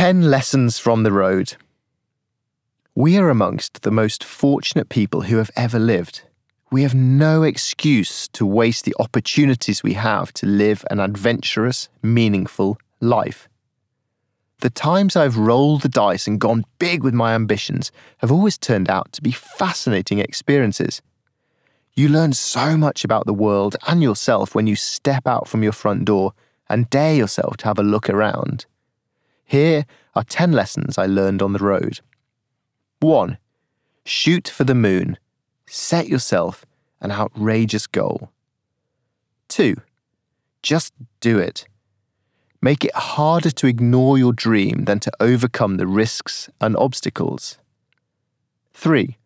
10 lessons from the road. We are amongst the most fortunate people who have ever lived. We have no excuse to waste the opportunities we have to live an adventurous, meaningful life. The times I've rolled the dice and gone big with my ambitions have always turned out to be fascinating experiences. You learn so much about the world and yourself when you step out from your front door and dare yourself to have a look around. Here are 10 lessons I learned on the road. 1. Shoot for the moon. Set yourself an outrageous goal. 2. Just do it. Make it harder to ignore your dream than to overcome the risks and obstacles. 3.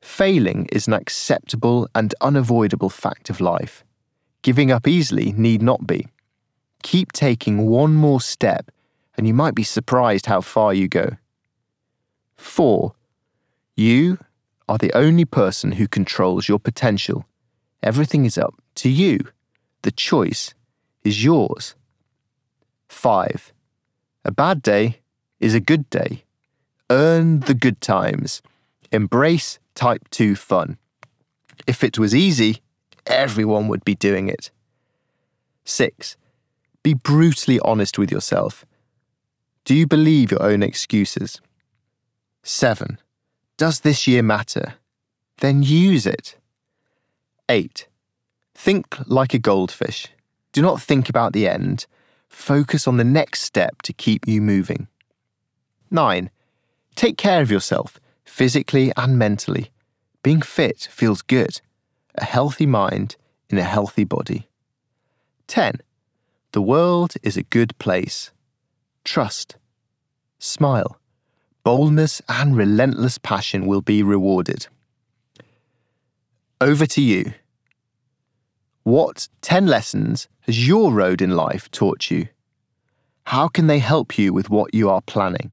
Failing is an acceptable and unavoidable fact of life. Giving up easily need not be. Keep taking one more step and you might be surprised how far you go. 4. You are the only person who controls your potential. Everything is up to you. The choice is yours. 5. A bad day is a good day. Earn the good times. Embrace type 2 fun. If it was easy, everyone would be doing it. 6. Be brutally honest with yourself. Do you believe your own excuses? 7. Does this year matter? Then use it. 8. Think like a goldfish. Do not think about the end. Focus on the next step to keep you moving. 9. Take care of yourself, physically and mentally. Being fit feels good. A healthy mind in a healthy body. 10. The world is a good place trust, smile. Boldness and relentless passion will be rewarded. Over to you. What 10 lessons has your road in life taught you? How can they help you with what you are planning?